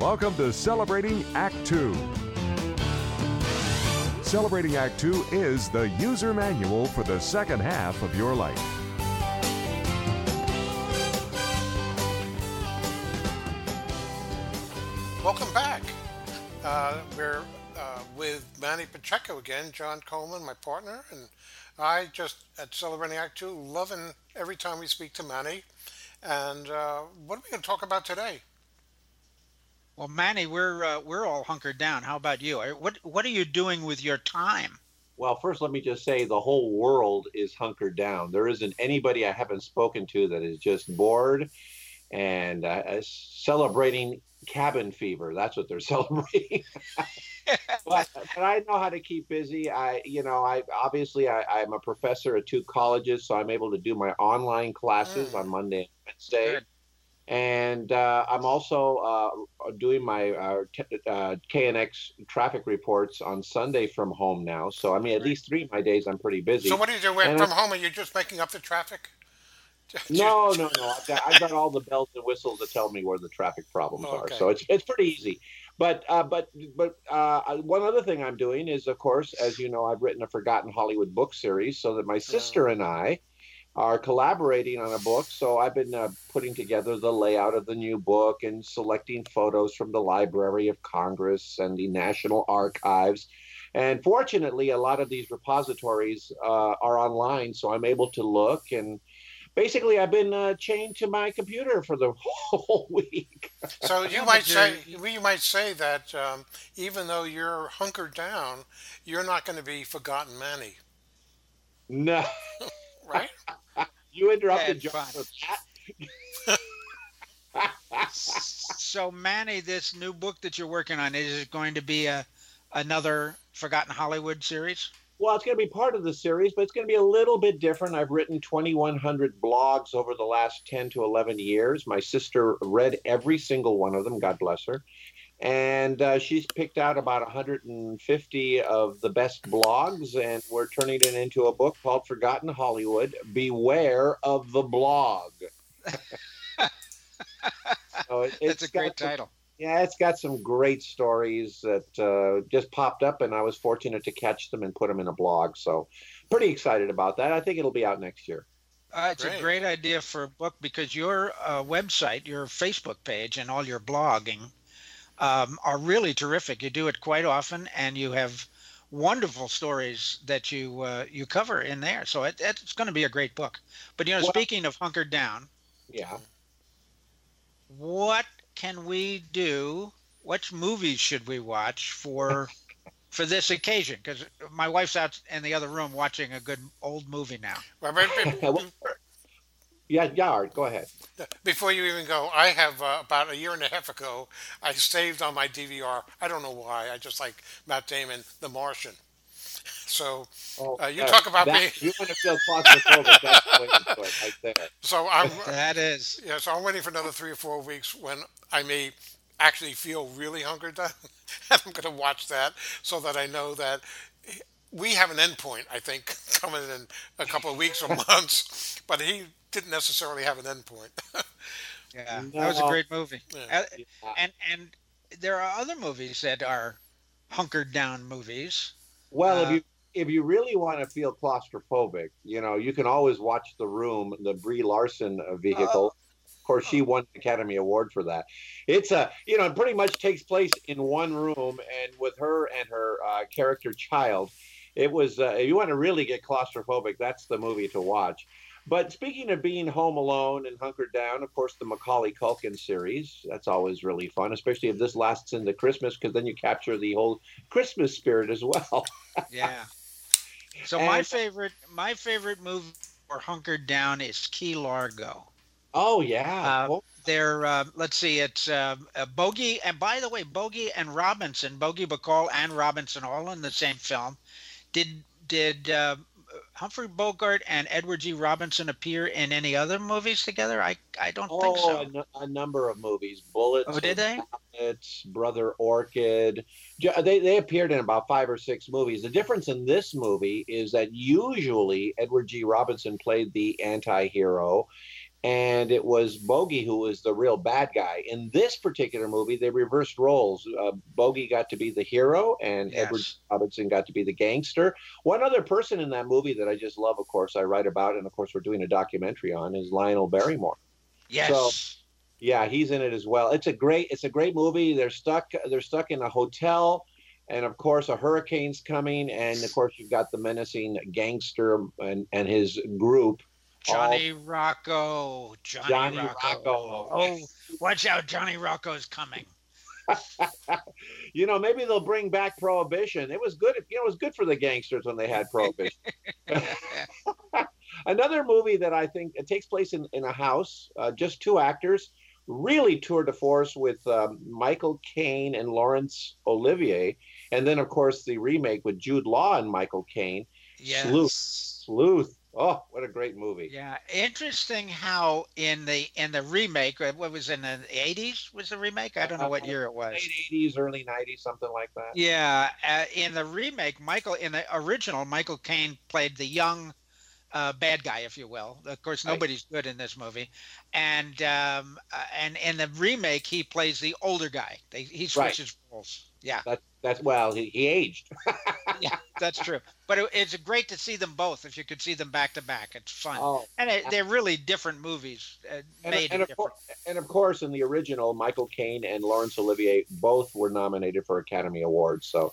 Welcome to Celebrating Act Two. Celebrating Act Two is the user manual for the second half of your life. Welcome back. Uh, we're uh, with Manny Pacheco again, John Coleman, my partner, and I just at Celebrating Act Two, loving every time we speak to Manny. And uh, what are we going to talk about today? Well, Manny, we're uh, we're all hunkered down. How about you? What what are you doing with your time? Well, first, let me just say the whole world is hunkered down. There isn't anybody I haven't spoken to that is just bored and uh, uh, celebrating cabin fever. That's what they're celebrating. but, but I know how to keep busy. I, you know, I obviously I, I'm a professor at two colleges, so I'm able to do my online classes Mm. on Monday and Wednesday. Good. And uh, I'm also uh, doing my uh, t- uh, KNX traffic reports on Sunday from home now. So I mean, at least three of my days I'm pretty busy. So what do you do Wait, And from I- home? Are you just making up the traffic? No, no, no. I've got, I've got all the bells and whistles that tell me where the traffic problems Okay. are. So it's it's pretty easy. But uh, but but uh, one other thing I'm doing is, of course, as you know, I've written a Forgotten Hollywood book series, so that my sister and I are collaborating on a book. So I've been uh, putting together the layout of the new book and selecting photos from the Library of Congress and the National Archives. And fortunately, a lot of these repositories uh, are online, so I'm able to look and basically I've been uh, chained to my computer for the whole week. So you might say you might say that um, even though you're hunkered down, you're not going to be forgotten, Manny, No, right? you interrupted John with that. So, Manny, this new book that you're working on is it going to be a another Forgotten Hollywood series? Well, it's going to be part of the series, but it's going to be a little bit different. I've written 2,100 blogs over the last 10 to 11 years. My sister read every single one of them, God bless her. And uh, she's picked out about 150 of the best blogs, and we're turning it into a book called Forgotten Hollywood Beware of the Blog. so it, That's a great some- title. yeah, it's got some great stories that uh, just popped up, and I was fortunate to catch them and put them in a blog. So, pretty excited about that. I think it'll be out next year. Uh, it's Great. a great idea for a book because your uh, website, your Facebook page, and all your blogging um, are really terrific. You do it quite often, and you have wonderful stories that you uh, you cover in there. So it, it's going to be a great book. But you know, Well- speaking of hunkered down, Yeah. what can we do? Which movies should we watch for for this occasion? Because my wife's out in the other room watching a good old movie now. Well, but- but- Yeah, Yard, go ahead. Before you even go, I have uh, about a year and a half ago, I saved on my DVR. I don't know why. I just like Matt Damon, The Martian. So, Oh, Uh, you talk about that, being- You want to feel claustrophobic? That's the way to do it, right there. so I'm That is yeah. So I'm waiting for another three or four weeks when I may actually feel really hunkered down, and I'm going to watch that so that I know that we have an endpoint. I think coming in a couple of weeks or months, but he didn't necessarily have an endpoint. yeah, that was a great movie. Yeah. Uh, and and there are other movies that are hunkered down movies. Well, if Uh, you if you really want to feel claustrophobic, you know, you can always watch The Room, the Brie Larson uh, vehicle. of course, she won the Academy Award for that. It's a, you know, it pretty much takes place in one room, and with her and her uh, character child, it was. Uh, if you want to really get claustrophobic, that's the movie to watch. But speaking of being home alone and hunkered down, of course, the Macaulay Culkin series, that's always really fun, especially if this lasts into Christmas, because then you capture the whole Christmas spirit as well. Yeah. So my favorite my favorite movie for hunkered down is Key Largo. Oh yeah. Uh, Well, They're uh, let's see, it's uh, uh, Bogey and by the way, Bogey and Robinson, Bogey Bacall and Robinson, all in the same film. Did did uh, Humphrey Bogart and Edward G. Robinson appear in any other movies together? I I don't think oh, so. a, a number of movies. Bullets. Oh, did they? It's Brother Orchid. Uh, they they appeared in about five or six movies. The difference in this movie is that usually Edward G. Robinson played the anti-hero, and it was Bogey who was the real bad guy. In this particular movie, they reversed roles. Uh, Bogey got to be the hero, and Yes. Edward Robinson got to be the gangster. One other person in that movie that I just love, of course, I write about, and of course, we're doing a documentary on, is Lionel Barrymore. Yes. So, yeah, he's in it as well. It's a great, it's a great movie. They're stuck, they're stuck in a hotel, and of course, a hurricane's coming, and of course, you've got the menacing gangster and and his group. Johnny Rocco. Johnny, Johnny Rocco. Rocco. Oh, watch out. Johnny Rocco's coming. you know, maybe they'll bring back prohibition. It was good. You know, it was good for the gangsters when they had prohibition. Another movie that I think it takes place in, in a house, uh, just two actors, really tour de force with um, Michael Caine and Laurence Olivier, and then of course the remake with Jude Law and Michael Caine, yes. Sleuth. Sleuth. Oh, what a great movie! Yeah, interesting how in the in the remake, uh, what was in the eighties was the remake? I don't know what year it was. Late '80s, early '90s, something like that. Yeah, uh, in the remake, Michael in the original, Michael Caine played the young uh, bad guy, if you will. Of course, Right. nobody's good in this movie, and um, uh, and in the remake, he plays the older guy. They, he Right. switches roles. Yeah, That, that's well, he, he aged. yeah, that's true. But it, it's great to see them both. If you could see them back to back, it's fun. Oh, and it, they're really different movies, uh, and, made and, of different. course, and of course, in the original, Michael Caine and Laurence Olivier both were nominated for Academy Awards. So,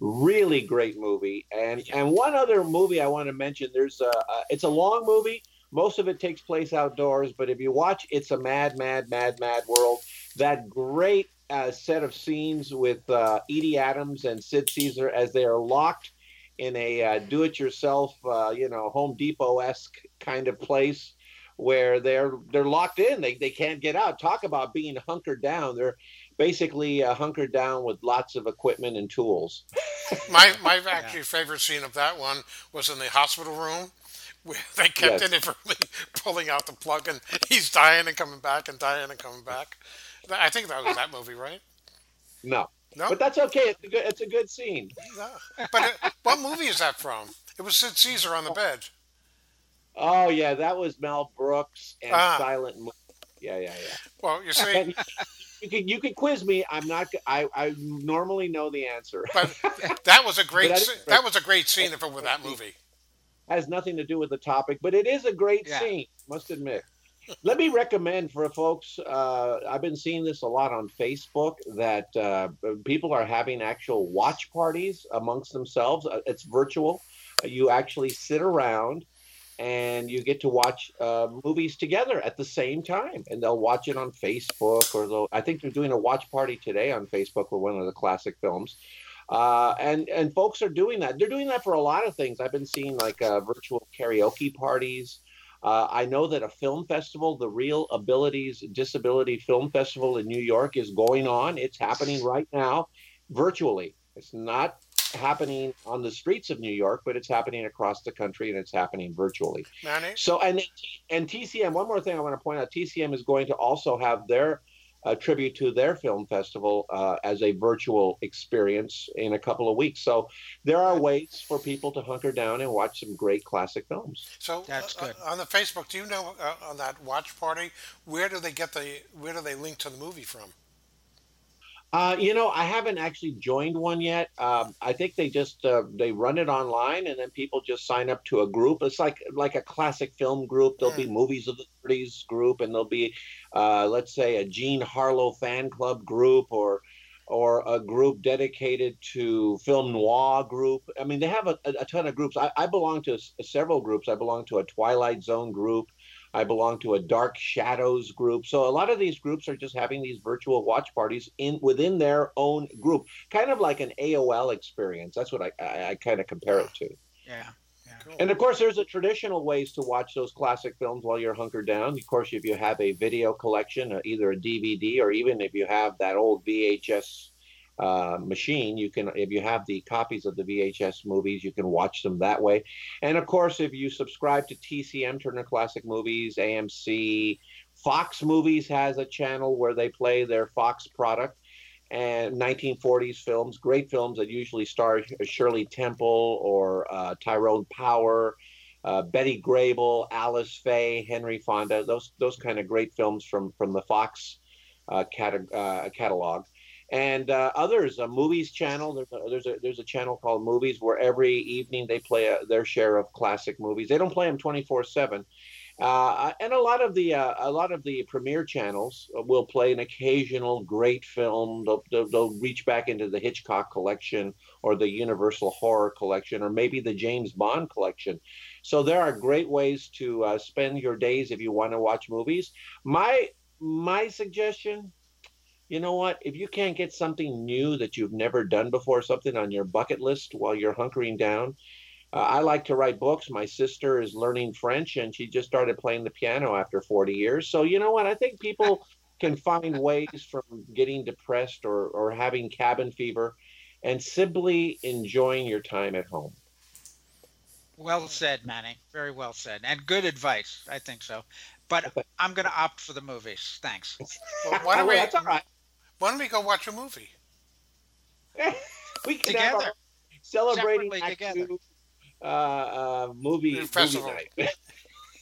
really great movie. And and one other movie I want to mention. There's a, a it's a long movie. Most of it takes place outdoors, but if you watch "It's a Mad, Mad, Mad, Mad World," that great uh, set of scenes with uh, Edie Adams and Sid Caesar as they are locked in a uh, do-it-yourself, uh, you know, Home Depot-esque kind of place where they're they're locked in. They they can't get out. Talk about being hunkered down. They're basically uh, hunkered down with lots of equipment and tools. My my actually favorite scene of that one was in the hospital room where they kept Yes. inadvertently pulling out the plug and he's dying and coming back and dying and coming back. I think that was that movie, right? No, No, but that's okay. It's a good it's a good scene. no. But it, what movie is that from? It was Sid Caesar on the bed. Oh yeah, that was Mel Brooks and Ah. Silent. Mo- Yeah, yeah, yeah. Well, you see, And you can you can quiz me. I'm not. I I normally know the answer. but that was a great I- that was a great scene if it were that movie. has nothing to do with the topic, but it is a great Yeah. scene. Must admit. Let me recommend for folks. Uh, I've been seeing this a lot on Facebook that uh, people are having actual watch parties amongst themselves. Uh, It's virtual. You actually sit around and you get to watch uh, movies together at the same time, and they'll watch it on Facebook or they'll. I think they're doing a watch party today on Facebook with one of the classic films. Uh, and and folks are doing that. They're doing that for a lot of things. I've been seeing like uh, virtual karaoke parties. Uh, I know that a film festival, the ReelAbilities Disability Film Festival in New York, is going on. It's happening right now, virtually. It's not happening on the streets of New York, but it's happening across the country, and it's happening virtually. Manny, So and and TCM. One more thing I want to point out: TCM is going to also have their uh, tribute to their film festival uh, as a virtual experience in a couple of weeks. So there are ways for people to hunker down and watch some great classic films. so That's uh, good. on the Facebook, do you know uh, on that watch party where do they get the where do they link to the movie from? Uh, you know, I haven't actually joined one yet. Um, I think they just uh, they run it online, and then people just sign up to a group. It's like like a classic film group. There'll be movies of the '30s group, and there'll be, uh, let's say, a Jean Harlow fan club group, or or a group dedicated to film noir group. I mean, they have a, a ton of groups. I, I belong to s- several groups. I belong to a Twilight Zone group. I belong to a Dark Shadows group. So a lot of these groups are just having these virtual watch parties in within their own group, kind of like an AOL experience. That's what I, I, I kind of compare it to. Yeah. Cool. And of course, there's a traditional ways to watch those classic films while you're hunkered down. Of course, if you have a video collection, uh, either a DVD or even if you have that old VHS uh, machine, you can. If you have the copies of the VHS movies, you can watch them that way. And of course, if you subscribe to TCM Turner Classic Movies, AMC, Fox Movies has a channel where they play their Fox product and 1940s films, great films that usually star Shirley Temple or uh, Tyrone Power. uh, Betty Grable, Alice Faye, Henry Fonda, those those kind of great films from from the Fox uh, uh, catalog, and uh, others. A movies channel. There's a, there's a there's a channel called Movies where every evening they play a, their share of classic movies. They don't play them 24 seven. Uh, and a lot of the uh, a lot of the premiere channels will play an occasional great film. They'll, they'll, they'll, reach back into the Hitchcock collection or the Universal Horror collection or maybe the James Bond collection. So there are great ways to uh, spend your days if you want to watch movies. My my suggestion, you know what? If you can't get something new that you've never done before, something on your bucket list while you're hunkering down, uh, I like to write books. My sister is learning French and she just started playing the piano after 40 years. So, you know what? I think people can find ways from getting depressed or, or having cabin fever and simply enjoying your time at home. Well said, Manny. Very well said. And good advice. I think so. But I'm going to opt for the movies. Thanks. Well, why, don't we, That's all right. Why don't we go watch a movie? we can Together. have our celebrating Act together. Two, uh, uh, movie, movie Festival. night.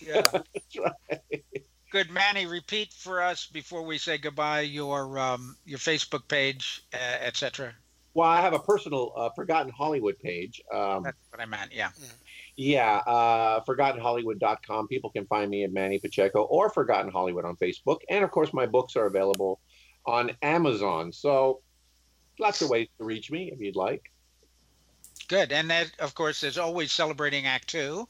Yeah. That's right. Good, Manny. Repeat for us before we say goodbye your um, your Facebook page, uh, etc. Well, I have a personal uh, Forgotten Hollywood page. Um, That's what I meant. Yeah. yeah, uh, ForgottenHollywood.com. People can find me at Manny Pacheco or Forgotten Hollywood on Facebook. And of course, my books are available on Amazon. So lots of ways to reach me if you'd like. Good. And that, of course, is always celebrating Act Two.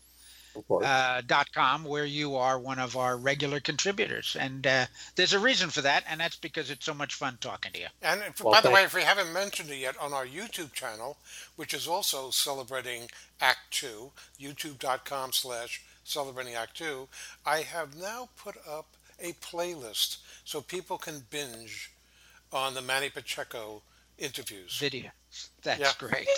Uh, dot com where you are one of our regular contributors and uh, there's a reason for that and that's because it's so much fun talking to you And if, Well, by the way, if we haven't mentioned it yet, on our YouTube channel, which is also celebrating Act Two, youtube.com slash celebrating Act Two, I have now put up a playlist so people can binge on the Manny Pacheco interviews. video that's Yeah. great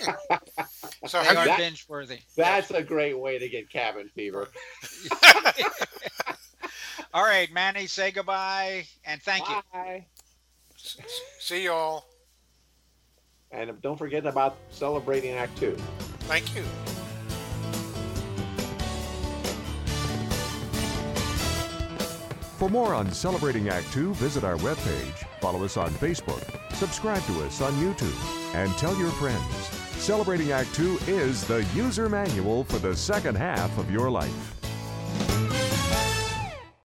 So they are that- binge worthy That's a great way to get cabin fever. all right manny say goodbye and thank you Bye. see y'all. And don't forget about celebrating Act Two. Thank you. For more on Celebrating Act Two, visit our webpage, follow us on Facebook, subscribe to us on YouTube, and tell your friends. Celebrating Act Two is the user manual for the second half of your life.